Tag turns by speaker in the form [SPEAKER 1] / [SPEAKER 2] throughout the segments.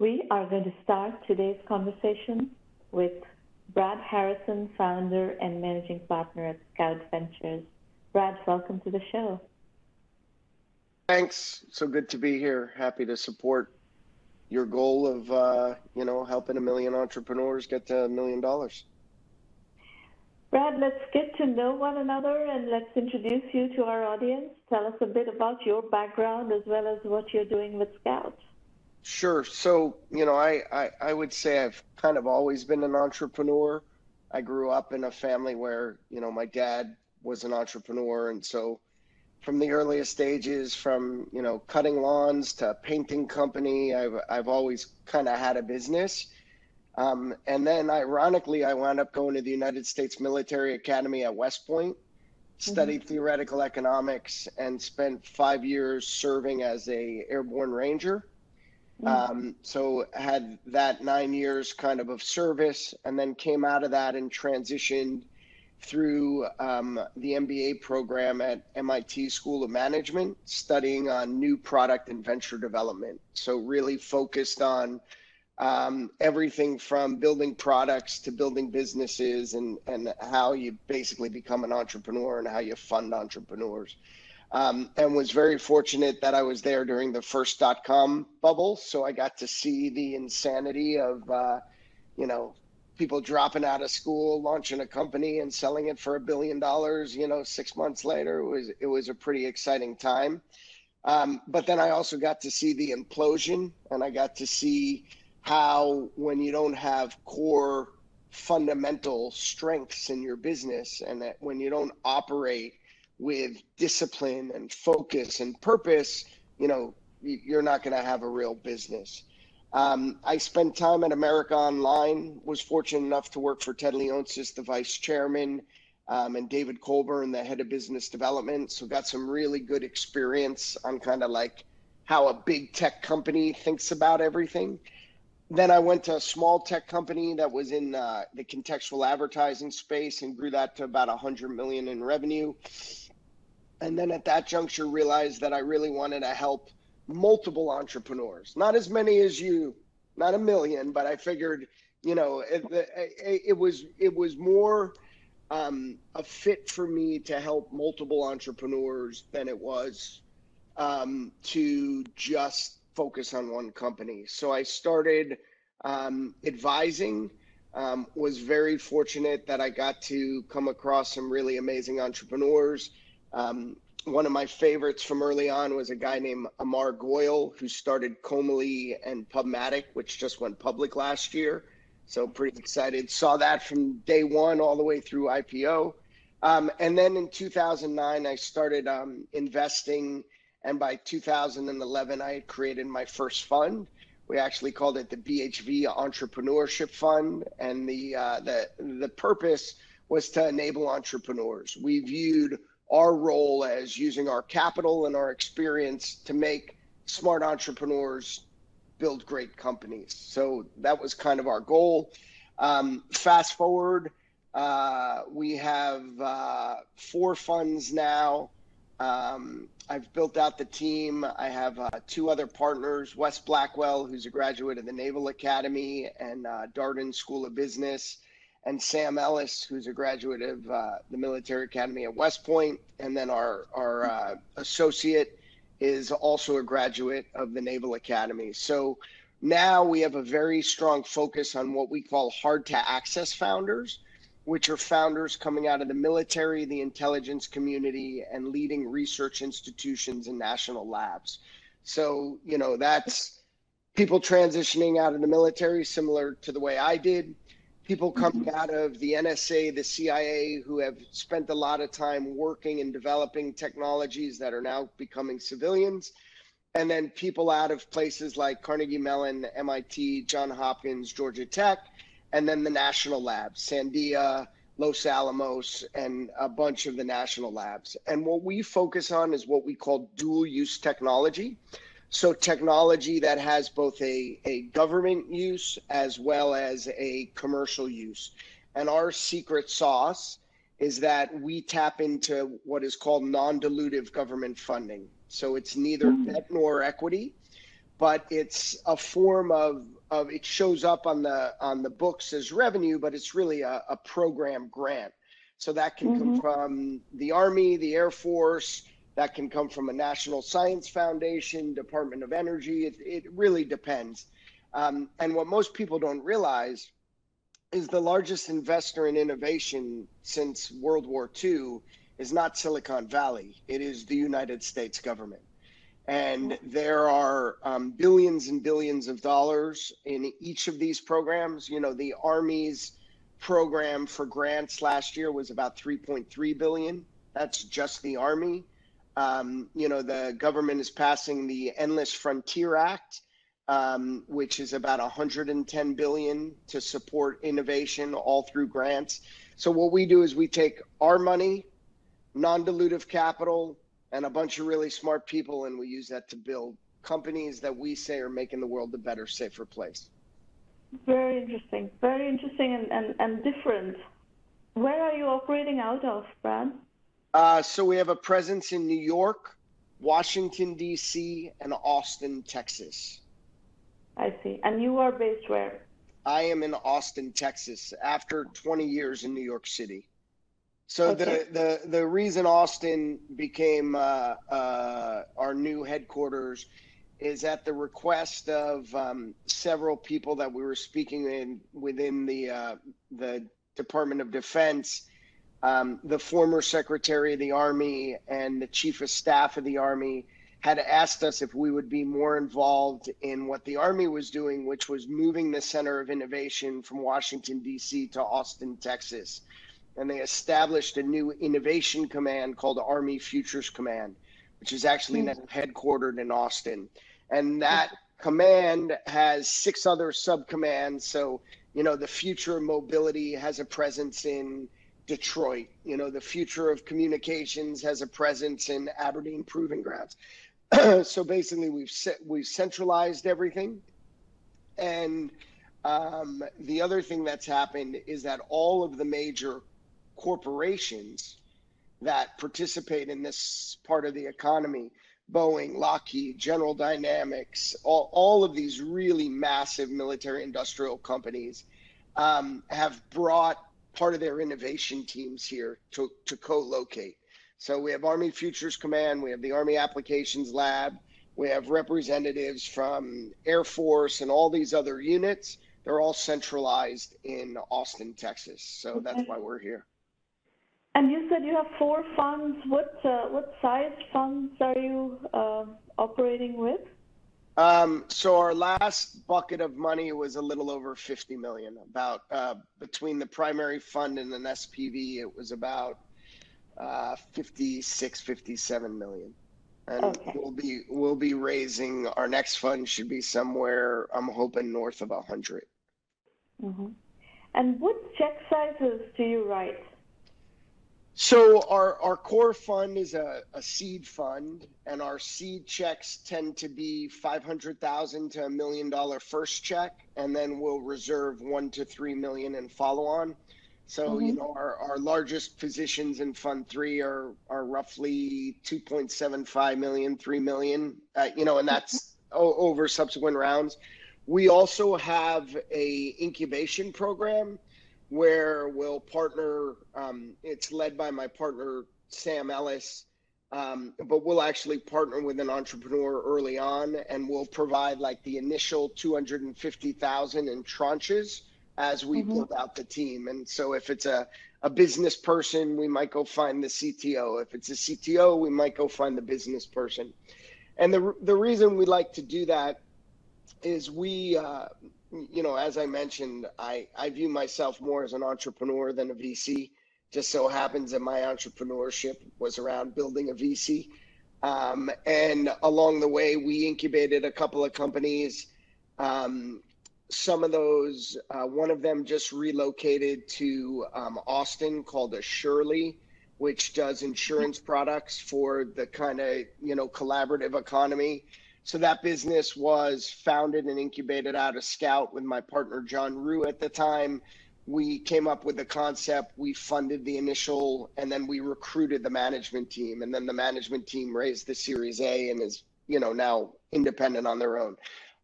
[SPEAKER 1] We are going to start today's conversation with Brad Harrison, founder and managing partner at Scout Ventures. Brad, welcome to the show.
[SPEAKER 2] Thanks. So good to be here. Happy to support your goal of uh, you know helping a million entrepreneurs get to a million dollars.
[SPEAKER 1] Brad, let's get to know one another and let's introduce you to our audience. Tell us a bit about your background as well as what you're doing with Scout.
[SPEAKER 2] Sure. So, you know, I, I, I would say I've kind of always been an entrepreneur. I grew up in a family where, you know, my dad was an entrepreneur. And so from the earliest stages, from, you know, cutting lawns to painting company, I've, I've always kind of had a business. Um, and then, ironically, I wound up going to the United States Military Academy at West Point, studied mm-hmm. theoretical economics, and spent five years serving as a airborne ranger. Um, so had that nine years kind of of service, and then came out of that and transitioned through um, the MBA program at MIT School of Management, studying on new product and venture development. So really focused on um, everything from building products to building businesses and, and how you basically become an entrepreneur and how you fund entrepreneurs. Um, and was very fortunate that I was there during the first dot com bubble. So I got to see the insanity of, uh, you know, people dropping out of school, launching a company and selling it for a billion dollars, you know, six months later. It was, it was a pretty exciting time. Um, but then I also got to see the implosion and I got to see how when you don't have core fundamental strengths in your business and that when you don't operate with discipline and focus and purpose you know you're not going to have a real business. Um, i spent time at america online was fortunate enough to work for ted leonsis the vice chairman um, and david colburn the head of business development. So got some really good experience on kind of like how a big tech company thinks about everything. Then I went to a small tech company that was in uh, the contextual advertising space and grew that to about 100 million in revenue. And then at that juncture, realized that I really wanted to help multiple entrepreneurs, not as many as you, not a million, but I figured, you know, it, it, it was it was more um, a fit for me to help multiple entrepreneurs than it was um, to just focus on one company. So I started um, advising. Um, was very fortunate that I got to come across some really amazing entrepreneurs. Um, one of my favorites from early on was a guy named Amar Goel, who started Komli and Pubmatic, which just went public last year. So pretty excited. Saw that from day one all the way through IPO. Um, and then in 2009, I started um, investing and by 2011, I had created my first fund. We actually called it the BHV Entrepreneurship Fund, and the uh, the the purpose was to enable entrepreneurs. We viewed our role as using our capital and our experience to make smart entrepreneurs build great companies. So that was kind of our goal. Um, fast forward, uh, we have uh, four funds now. Um, I've built out the team. I have uh, two other partners, Wes Blackwell, who's a graduate of the Naval Academy and uh, Darden School of Business, and Sam Ellis, who's a graduate of uh, the Military Academy at West And then our, our uh, associate is also a graduate of the Naval Academy. So now we have a very strong focus on what we call hard to access founders which are founders coming out of the military, the intelligence community, and leading research institutions and national labs. So, you know, that's people transitioning out of the military, similar to the way I did. People coming mm-hmm. out of the NSA, the CIA, who have spent a lot of time working and developing technologies that are now becoming civilians. And then people out of places like Carnegie Mellon, MIT, John Hopkins, Georgia Tech, and then the national labs, Sandia, Los Alamos, and a bunch of the national labs. And what we focus on is what we call dual use technology. So, technology that has both a, a government use as well as a commercial use. And our secret sauce is that we tap into what is called non dilutive government funding. So, it's neither mm-hmm. debt nor equity but it's a form of of it shows up on the on the books as revenue, but it's really a, a program grant. So that can mm-hmm. come from the Army, the Air Force, that can come from a National Science Foundation, Department of Energy. It, it really depends. Um, and what most people don't realize is the largest investor in innovation since World War II is not Silicon Valley, it is the United States government. And there are um, billions and billions of dollars in each of these programs. You know, the Army's program for grants last year was about 3.3 billion. That's just the Army. Um, you know, the government is passing the Endless Frontier Act, um, which is about 110 billion to support innovation all through grants. So what we do is we take our money, non-dilutive capital, and a bunch of really smart people, and we use that to build companies that we say are making the world a better, safer place.
[SPEAKER 1] Very interesting. Very interesting and, and, and different. Where are you operating out of, Brad?
[SPEAKER 2] Uh, so we have a presence in New York, Washington, D.C., and Austin, Texas.
[SPEAKER 1] I see. And you are based where?
[SPEAKER 2] I am in Austin, Texas, after 20 years in New York City. So okay. the, the the reason Austin became uh, uh, our new headquarters is at the request of um, several people that we were speaking in within the uh, the Department of Defense. Um, the former Secretary of the Army and the Chief of Staff of the Army had asked us if we would be more involved in what the Army was doing, which was moving the center of innovation from Washington, D.C. to Austin, Texas and they established a new innovation command called Army Futures Command, which is actually mm-hmm. headquartered in Austin. And that command has six other subcommands. So, you know, the future of mobility has a presence in Detroit. You know, the future of communications has a presence in Aberdeen Proving Grounds. so basically, we've set, we've centralized everything, and um, the other thing that's happened is that all of the major corporations that participate in this part of the economy Boeing, Lockheed, General Dynamics, all, all of these really massive military industrial companies um, have brought part of their innovation teams here to, to co locate. So we have Army Futures Command, we have the Army Applications Lab, we have representatives from Air Force and all these other units. They're all centralized in Austin, Texas. So that's why we're here.
[SPEAKER 1] And you said you have four funds. What uh, what size funds are you uh, operating with?
[SPEAKER 2] Um, so our last bucket of money was a little over 50 million. About uh, between the primary fund and an SPV, it was about uh, 56, 57 million. And okay. we'll be we'll be raising our next fund should be somewhere I'm hoping north of 100.
[SPEAKER 1] Mm-hmm. And what check sizes do you write?
[SPEAKER 2] So our, our core fund is a, a seed fund, and our seed checks tend to be five hundred thousand to a million dollar first check, and then we'll reserve one to three million in follow on. So mm-hmm. you know our, our largest positions in Fund Three are are roughly 2.75 million, 3 million, uh, you know, and that's o- over subsequent rounds. We also have a incubation program where we'll partner. Um, it's led by my partner Sam Ellis, um, but we'll actually partner with an entrepreneur early on, and we'll provide like the initial two hundred and fifty thousand in tranches as we mm-hmm. build out the team. And so if it's a a business person, we might go find the CTO. If it's a CTO, we might go find the business person. And the the reason we like to do that is we uh, you know, as I mentioned, I, I view myself more as an entrepreneur than a VC. Just so happens that my entrepreneurship was around building a VC. Um, and along the way, we incubated a couple of companies. Um, some of those, uh, one of them just relocated to um, Austin called Assurely, which does insurance products for the kind of, you know, collaborative economy. So that business was founded and incubated out of Scout with my partner John Rue at the time. We came up with the concept, we funded the initial, and then we recruited the management team. And then the management team raised the Series A and is, you know, now independent on their own.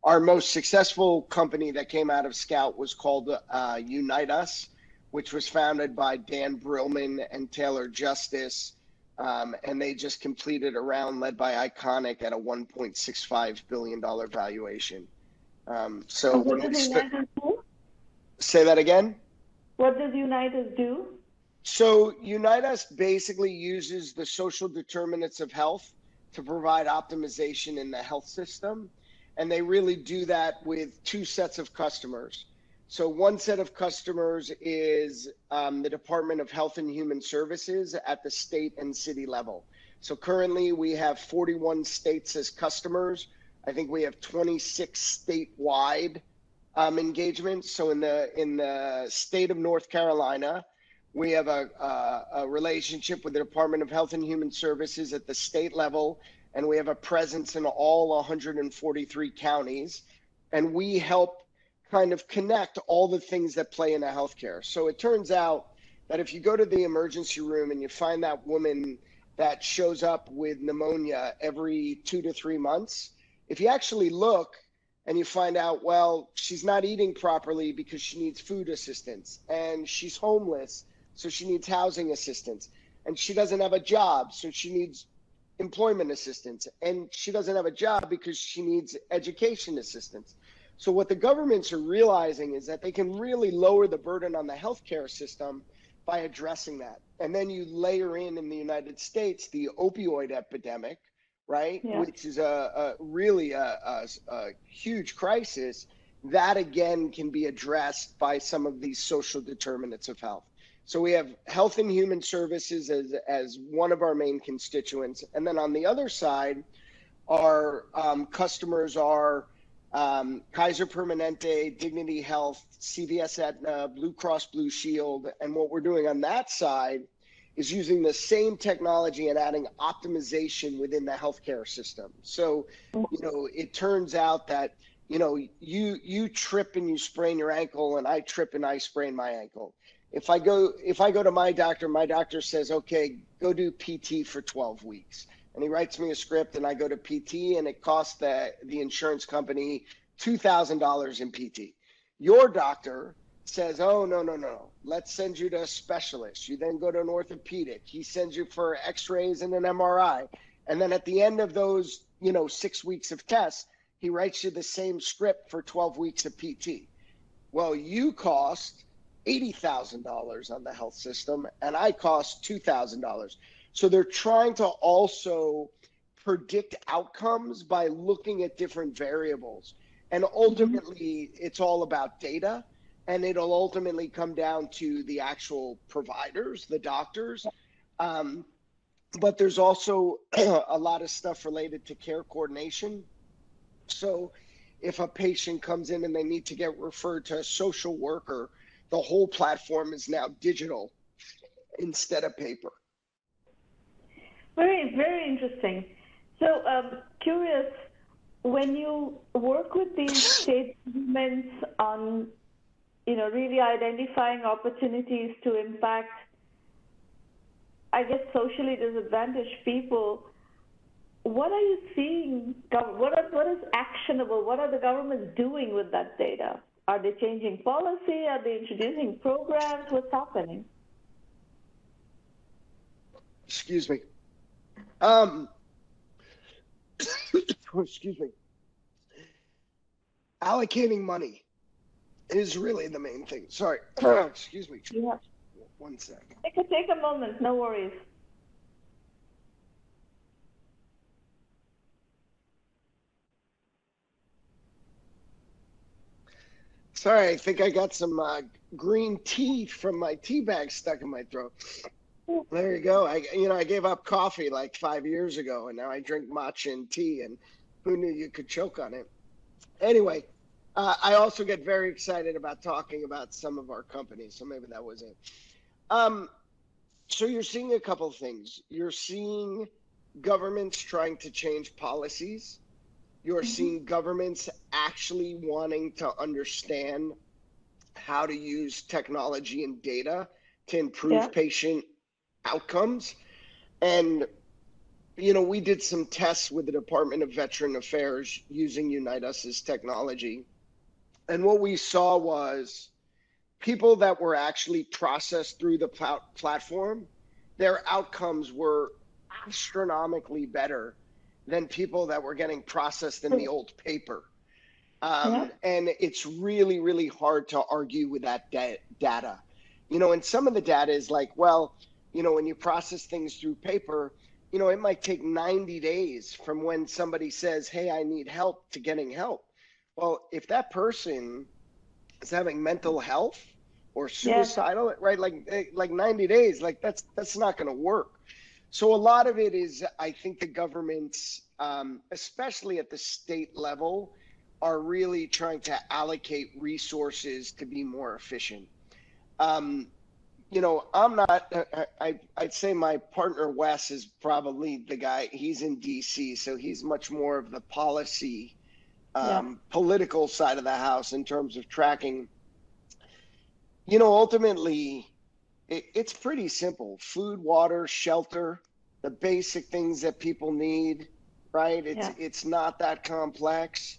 [SPEAKER 2] Our most successful company that came out of Scout was called uh, Unite Us, which was founded by Dan Brillman and Taylor Justice. Um, and they just completed a round led by ICONIQ at a $1.65 billion valuation. Um, so,
[SPEAKER 1] what does Unite Us do?
[SPEAKER 2] Say that again.
[SPEAKER 1] What does Unite Us do?
[SPEAKER 2] So, Unite Us basically uses the social determinants of health to provide optimization in the health system. And they really do that with two sets of customers. So, one set of customers is um, the Department of Health and Human Services at the state and city level. So, currently we have 41 states as customers. I think we have 26 statewide um, engagements. So, in the in the state of North Carolina, we have a, a, a, relationship with the Department of Health and Human Services at the state level, and we have a presence in all 143 counties. And we help kind of connect all the things that play into healthcare. So it turns out that if you go to the emergency room and you find that woman that shows up with pneumonia every two to three months, if you actually look, and you find out, well, she's not eating properly because she needs food assistance and she's homeless so she needs housing assistance. And she doesn't have a job, so she needs employment assistance. And she doesn't have a job because she needs education assistance. So what the governments are realizing is that they can really lower the burden on the healthcare system by addressing that. And then you layer in in the United States the opioid epidemic, right, yeah. which is a, a really a, a, a huge crisis. That again can be addressed by some of these social determinants of health. So we have health and human services as, as one of our main constituents. And then on the other side, our um, customers are um, Kaiser Permanente, Dignity Health, CVS Aetna, Blue Cross Blue Shield. And what we're doing on that side is using the same technology and adding optimization within the healthcare system. So, you know, it turns out that, you know, you you trip and you sprain your ankle and I trip and I sprain my ankle if I go if I go to my doctor, my doctor says, okay, go do PT for 12 weeks. And he writes me a script and I go to PT and it costs the, the insurance company $2,000 in PT. Your doctor says, oh, no, no, no, let's send you to a specialist. You then go to an orthopedic. He sends you for x-rays and an MRI. And then at the end of those, you know, six weeks of tests, he writes you the same script for 12 weeks of PT. Well, you cost $80,000 on the health system and I cost $2,000. So they're trying to also predict outcomes by looking at different variables. And ultimately, mm-hmm. it's all about data. And it'll ultimately come down to the actual providers, the doctors. Um, but there's also a lot of stuff related to care coordination. So if a patient comes in and they need to get referred to a social worker, the whole platform is now digital instead of paper.
[SPEAKER 1] Very, very interesting. So, um, curious, when you work with these state governments on, you know, really identifying opportunities to impact, I guess, socially disadvantaged people, what are you seeing? What, are, what is actionable? What are the governments doing with that data? Are they changing policy? Are they introducing programs? What's happening?
[SPEAKER 2] Excuse me. Um, excuse me. Allocating money is really the main thing. Sorry. excuse me.
[SPEAKER 1] Yeah.
[SPEAKER 2] One second.
[SPEAKER 1] It could take a moment. No worries.
[SPEAKER 2] Sorry, I think I got some uh, green tea from my tea bag stuck in my throat. There you go. I, you know, I gave up coffee like five years ago, and now I drink matcha and tea. And who knew you could choke on it? Anyway, uh, I also get very excited about talking about some of our companies. So maybe that was it. Um, so you're seeing a couple of things. You're seeing governments trying to change policies you're mm-hmm. seeing governments actually wanting to understand how to use technology and data to improve yeah. patient outcomes. And you know, we did some tests with the Department of Veteran Affairs using Unite Us's technology. And what we saw was people that were actually processed through the pl- platform, their outcomes were astronomically better than people that were getting processed in the old paper. Um, yeah. And it's really, really hard to argue with that da- data. You know, and some of the data is like, well, you know, when you process things through paper, you know, it might take 90 days from when somebody says, Hey, I need help to getting help. Well, if that person is having mental health or suicidal, yeah. right? Like, eh, like 90 days, like that's, that's not going to work. So a lot of it is, I think the governments, um, especially at the state level, are really trying to allocate resources to be more efficient. Um, you know, I'm not. I I'd say my partner Wes is probably the guy. He's in D.C., so he's much more of the policy, um, yeah. political side of the house in terms of tracking. You know, ultimately, it, it's pretty simple: food, water, shelter, the basic things that people need. Right? It's yeah. it's not that complex.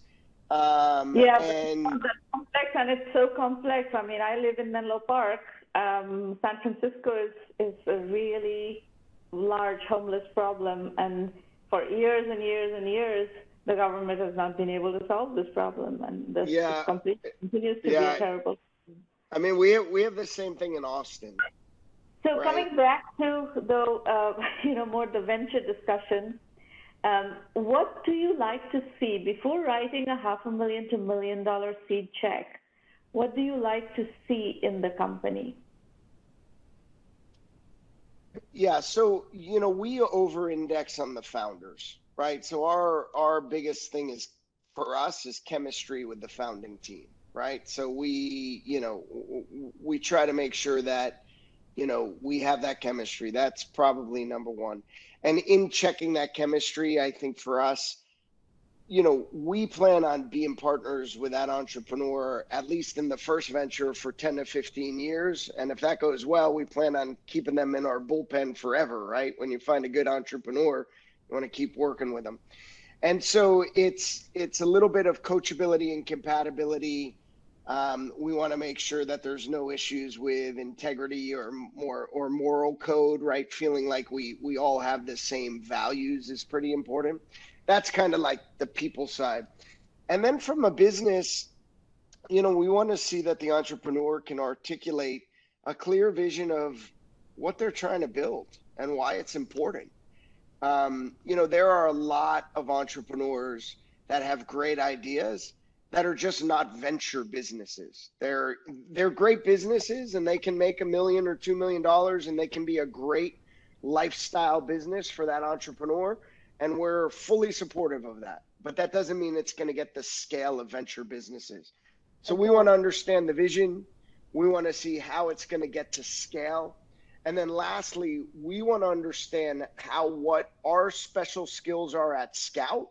[SPEAKER 1] Um, yeah, and complex, and it's so complex. I mean, I live in Menlo Park um, San Francisco is, is a really large homeless problem, and for years and years and years, the government has not been able to solve this problem, and this, yeah. continues to yeah. be terrible.
[SPEAKER 2] I mean, we have, we have the same thing in Austin.
[SPEAKER 1] So right? coming back to the uh, you know more the venture discussion, um, what do you like to see before writing a half a million to million dollar seed check? What do you like to see in the company?
[SPEAKER 2] Yeah, so you know we over-index on the founders, right? So our our biggest thing is for us is chemistry with the founding team, right? So we you know we try to make sure that you know we have that chemistry. That's probably number one. And in checking that chemistry, I think for us, you know, we plan on being partners with that entrepreneur at least in the first venture for 10 to 15 years. And if that goes well, we plan on keeping them in our bullpen forever, right? When you find a good entrepreneur, you want to keep working with them. And so it's it's a little bit of coachability and compatibility. Um, we want to make sure that there's no issues with integrity or more or moral code, right? Feeling like we we all have the same values is pretty important that's kind of like the people side. And then from a business, you know, we want to see that the entrepreneur can articulate a clear vision of what they're trying to build and why it's important. Um, you know, there are a lot of entrepreneurs that have great ideas that are just not venture businesses. They're they're great businesses and they can make a million or 2 million dollars and they can be a great lifestyle business for that entrepreneur and we're fully supportive of that. But that doesn't mean it's going to get the scale of venture businesses. So we want to understand the vision. We want to see how it's going to get to scale. And then lastly, we want to understand how what our special skills are at Scout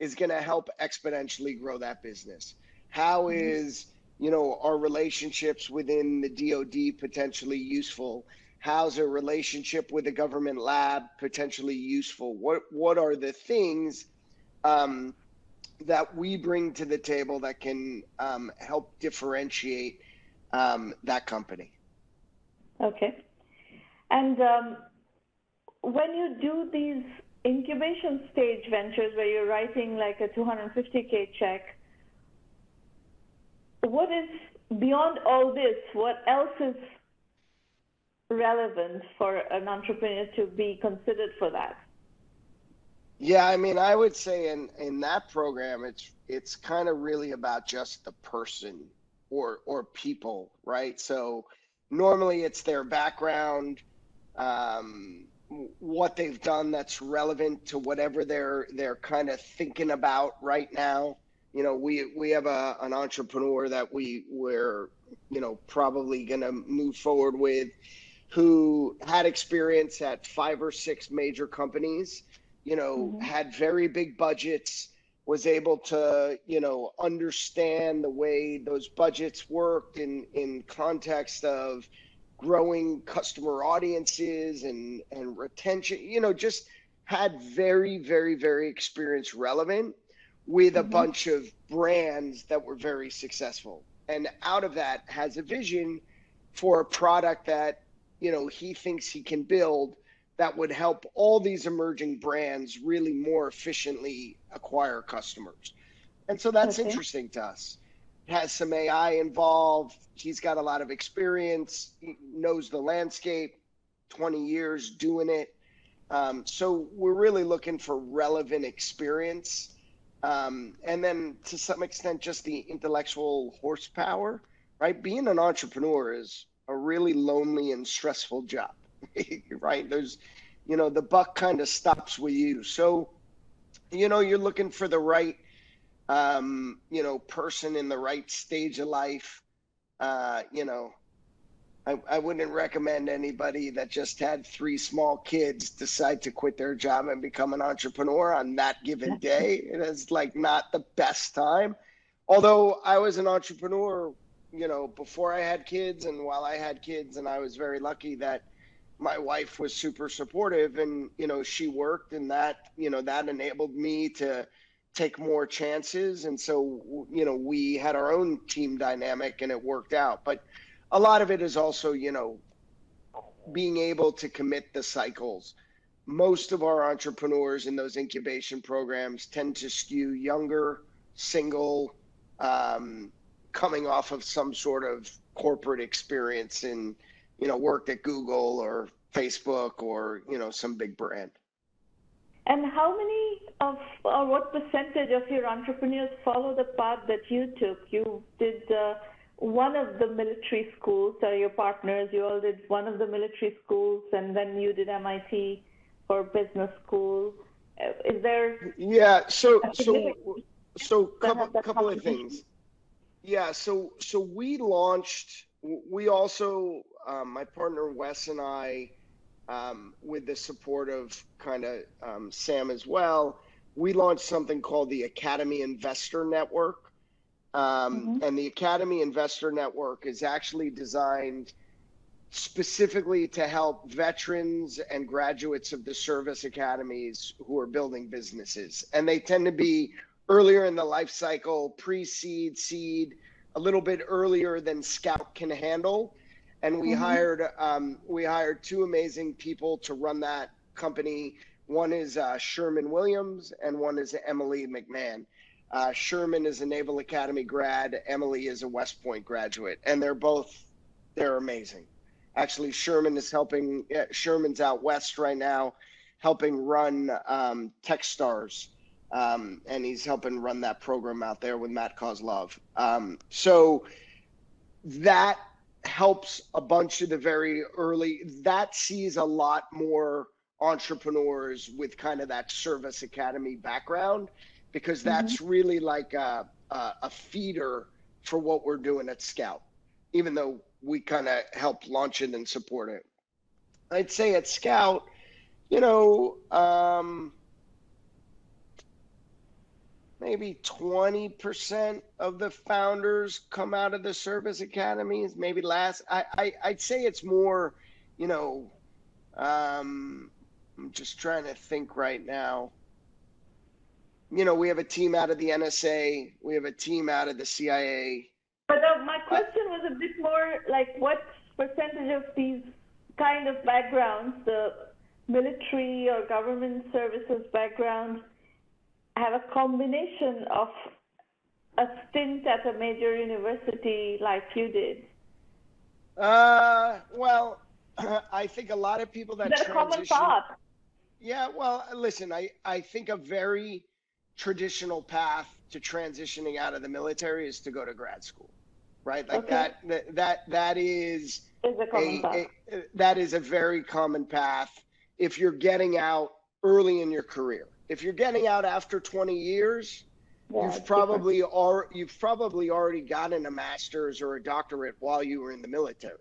[SPEAKER 2] is going to help exponentially grow that business. How mm-hmm. is, you know, our relationships within the DoD potentially useful? How's a relationship with a government lab potentially useful? What what are the things um, that we bring to the table that can um, help differentiate um, that company?
[SPEAKER 1] Okay, and um, when you do these incubation stage ventures where you're writing like a 250k check, what is beyond all this? What else is relevant for an entrepreneur to be considered for that?
[SPEAKER 2] Yeah, I mean, I would say in in that program, it's it's kind of really about just the person or or people, right? So normally it's their background, um, what they've done that's relevant to whatever they're they're kind of thinking about right now. You know, we we have a an entrepreneur that we we're you know probably going to move forward with who had experience at five or six major companies, you know, mm-hmm. had very big budgets, was able to, you know, understand the way those budgets worked in in context of growing customer audiences and and retention, you know, just had very, very, very experienced relevant with a mm-hmm. bunch of brands that were very successful. And out of that has a vision for a product that, you know, he thinks he can build that would help all these emerging brands really more efficiently acquire customers. And so that's okay. interesting to us. It has some AI involved. He's got a lot of experience, he knows the landscape, 20 years doing it. Um, so we're really looking for relevant experience. Um, and then to some extent, just the intellectual horsepower, right? Being an entrepreneur is a really lonely and stressful job, right? There's, you know, the buck kind of stops with you. So, you know, you're looking for the right, um, you know, person in the right stage of life. Uh, you know, I, I wouldn't recommend anybody that just had three small kids decide to quit their job and become an entrepreneur on that given day. It is like not the best time. Although I was an entrepreneur, you know, before I had kids and while I had kids, and I was very lucky that my wife was super supportive and, you know, she worked and that, you know, that enabled me to take more chances. And so, you know, we had our own team dynamic and it worked out. But a lot of it is also, you know, being able to commit the cycles. Most of our entrepreneurs in those incubation programs tend to skew younger, single, um, coming off of some sort of corporate experience in, you know, worked at Google or Facebook or, you know, some big brand.
[SPEAKER 1] And how many of, or what percentage of your entrepreneurs follow the path that you took? You did uh, one of the military schools, or your partners, you all did one of the military schools, and then you did MIT for business school. Uh, is there?
[SPEAKER 2] Yeah. So so so couple couple of things. Yeah. So so we launched. We also um, my partner Wes and I, um, with the support of kind of um, Sam as well, we launched something called the Academy Investor Network um, mm-hmm. And the Academy Investor Network is actually designed specifically to help veterans and graduates of the service academies who are building businesses. And they tend to be earlier in the life cycle, pre seed, seed, a little bit earlier than Scout can handle. And we mm-hmm. hired um, we hired two amazing people to run that company. One is uh, Sherman Williams, and one is Emily McMahon. Uh, Sherman is a Naval Academy grad. Emily is a West Point graduate, and they're both they're amazing. Actually, Sherman is helping. Sherman's out west right now, helping run um, TechStars, um, and he's helping run that program out there with Matt Kozlov. Um, so that helps a bunch of the very early. That sees a lot more entrepreneurs with kind of that service academy background because mm-hmm. that's mm-hmm. really like a, a, a, feeder for what we're doing at Scout, even though we kind of help launch it and support it. I'd say at Scout, you know, um, maybe 20% of the founders come out of the service academies, maybe last. I, I, I'd say it's more, you know, um, I'm just trying to think right now you know, we have a team out of the NSA, we have a team out of the CIA.
[SPEAKER 1] But uh, my question was a bit more like what percentage of these kind of backgrounds, the military or government services background, have a combination of a stint at a major university like you did?
[SPEAKER 2] Uh, well, I think a lot of people that
[SPEAKER 1] That's
[SPEAKER 2] transition.
[SPEAKER 1] common thought.
[SPEAKER 2] Yeah, well, listen, I, I think a very traditional path to transitioning out of the military is to go to grad school, right? Like okay. that, that, that is,
[SPEAKER 1] is a a,
[SPEAKER 2] a, that is a very common path if you're getting out early in your career. If you're getting out after 20 years, yeah, you've probably are you've probably already gotten a master's or a doctorate while you were in the military.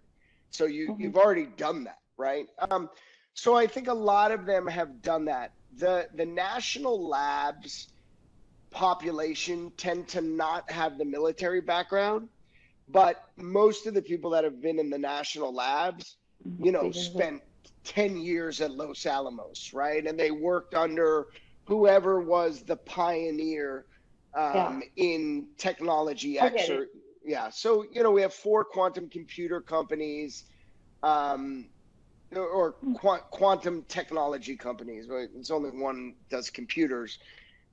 [SPEAKER 2] So you mm-hmm. you've already done that, right? Um, so I think a lot of them have done that. The the national labs population tend to not have the military background, but most of the people that have been in the national labs, you know, spent 10 years at Los Alamos, right? And they worked under whoever was the pioneer um, yeah. in technology X or yeah. So you know we have four quantum computer companies, um, or qu- quantum technology companies. But it's only one does computers,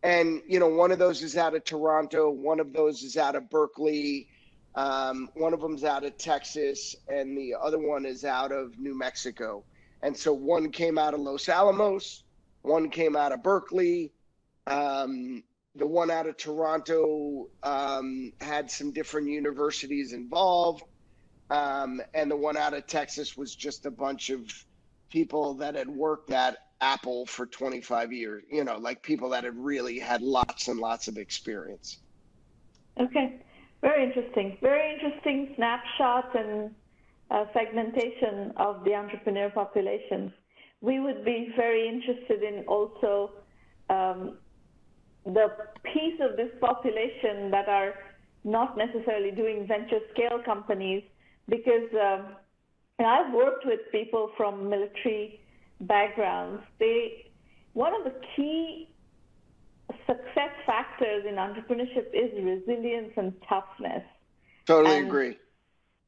[SPEAKER 2] and you know one of those is out of Toronto, one of those is out of Berkeley. Um, one of them's out of Texas, and the other one is out of New Mexico. And so one came out of Los Alamos, one came out of Berkeley. Um, the one out of Toronto um, had some different universities involved. Um, and the one out of Texas was just a bunch of people that had worked at Apple for 25 years, you know, like people that had really had lots and lots of experience.
[SPEAKER 1] Okay, very interesting. Very interesting snapshot and uh, segmentation of the entrepreneur population. We would be very interested in also um, the piece of this population that are not necessarily doing venture scale companies because um, I've worked with people from military backgrounds. They one of the key success factors in entrepreneurship is resilience and toughness.
[SPEAKER 2] Totally and agree.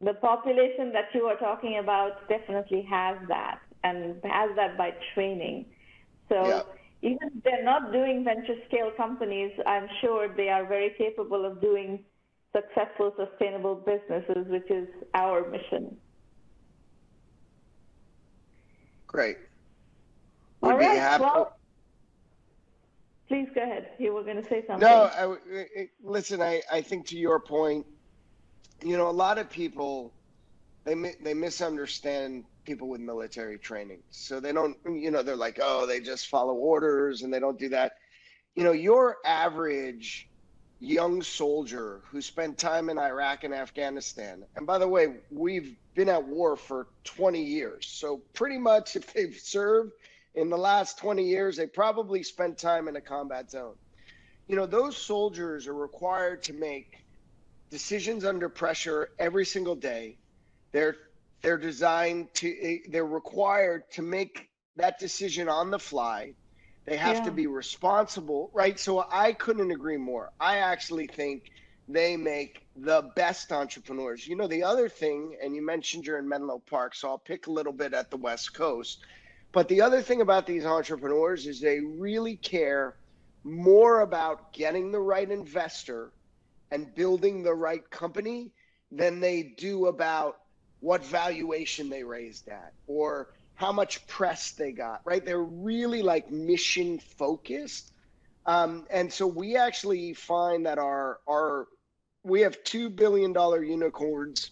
[SPEAKER 1] The population that you are talking about definitely has that and has that by training. So yeah even if they're not doing venture scale companies, I'm sure they are very capable of doing successful, sustainable businesses, which is our mission.
[SPEAKER 2] Great.
[SPEAKER 1] Would All right. Happy- well, please go ahead. You were going to say something.
[SPEAKER 2] No, I, listen. I, I think to your point, you know, a lot of people they they misunderstand people with military training. So they don't, you know, they're like, oh, they just follow orders and they don't do that. You know, your average young soldier who spent time in Iraq and Afghanistan, and by the way, we've been at war for 20 years. So pretty much if they've served in the last 20 years, they probably spent time in a combat zone. You know, those soldiers are required to make decisions under pressure every single day. They're they're designed to, they're required to make that decision on the fly. They have yeah. to be responsible, right? So I couldn't agree more. I actually think they make the best entrepreneurs. You know, the other thing, and you mentioned you're in Menlo Park, so I'll pick a little bit at the West Coast. But the other thing about these entrepreneurs is they really care more about getting the right investor and building the right company than they do about what valuation they raised at or how much press they got, right? They're really like mission focused. Um, and so we actually find that our our we have two billion dollar unicorns.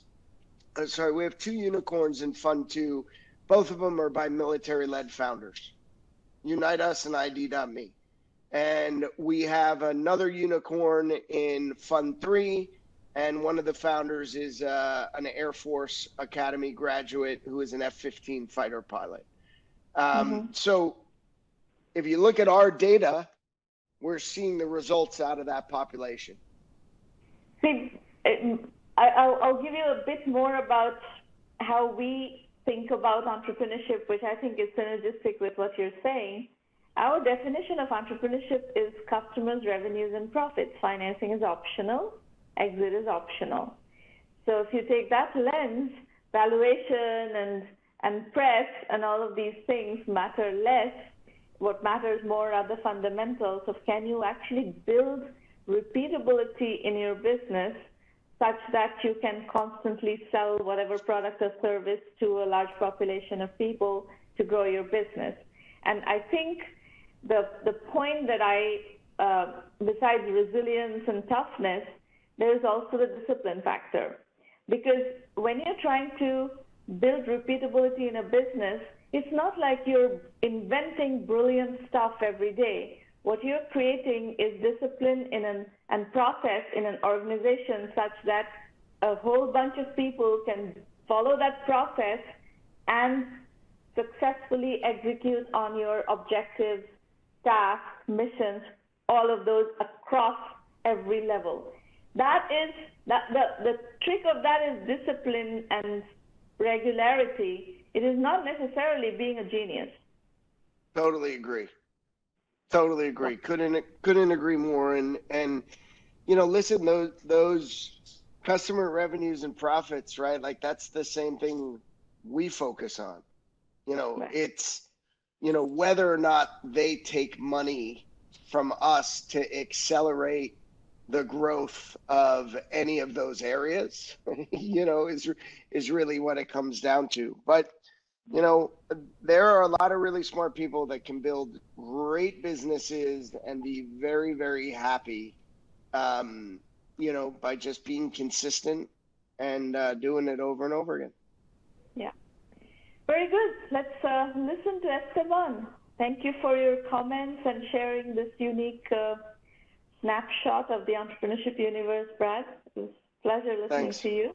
[SPEAKER 2] Uh, sorry, we have two unicorns in Fund Two. Both of them are by military led founders, Unite Us and ID.me. And we have another unicorn in Fund Three and one of the founders is uh, an Air Force Academy graduate who is an F-15 fighter pilot. Um, mm-hmm. So, if you look at our data, we're seeing the results out of that population.
[SPEAKER 1] See, I, will give you a bit more about how we think about entrepreneurship, which I think is synergistic with what you're saying. Our definition of entrepreneurship is customers, revenues, and profits. Financing is optional exit is optional. So if you take that lens, valuation and and press and all of these things matter less. What matters more are the fundamentals of can you actually build repeatability in your business such that you can constantly sell whatever product or service to a large population of people to grow your business. And I think the the point that I, uh, besides resilience and toughness, there's also the discipline factor. Because when you're trying to build repeatability in a business, it's not like you're inventing brilliant stuff every day. What you're creating is discipline in an, and process in an organization such that a whole bunch of people can follow that process and successfully execute on your objectives, tasks, missions, all of those across every level that is that the, the trick of that is discipline and regularity It is not necessarily being a genius.
[SPEAKER 2] Totally agree. Totally agree. Couldn't couldn't agree more. And and you know, listen, those those customer revenues and profits, right? Like that's the same thing we focus on. You know,
[SPEAKER 1] Right.
[SPEAKER 2] it's you know whether or not they take money from us to accelerate the growth of any of those areas you know is is really what it comes down to but you know there are a lot of really smart people that can build great businesses and be very very happy um, you know by just being consistent and uh, doing it over and over again Yeah.
[SPEAKER 1] Very good. Let's uh, listen to Esteban. Thank you for your comments and sharing this unique uh, snapshot of the entrepreneurship universe, Brad. It was a pleasure listening
[SPEAKER 2] Thanks.
[SPEAKER 1] to you.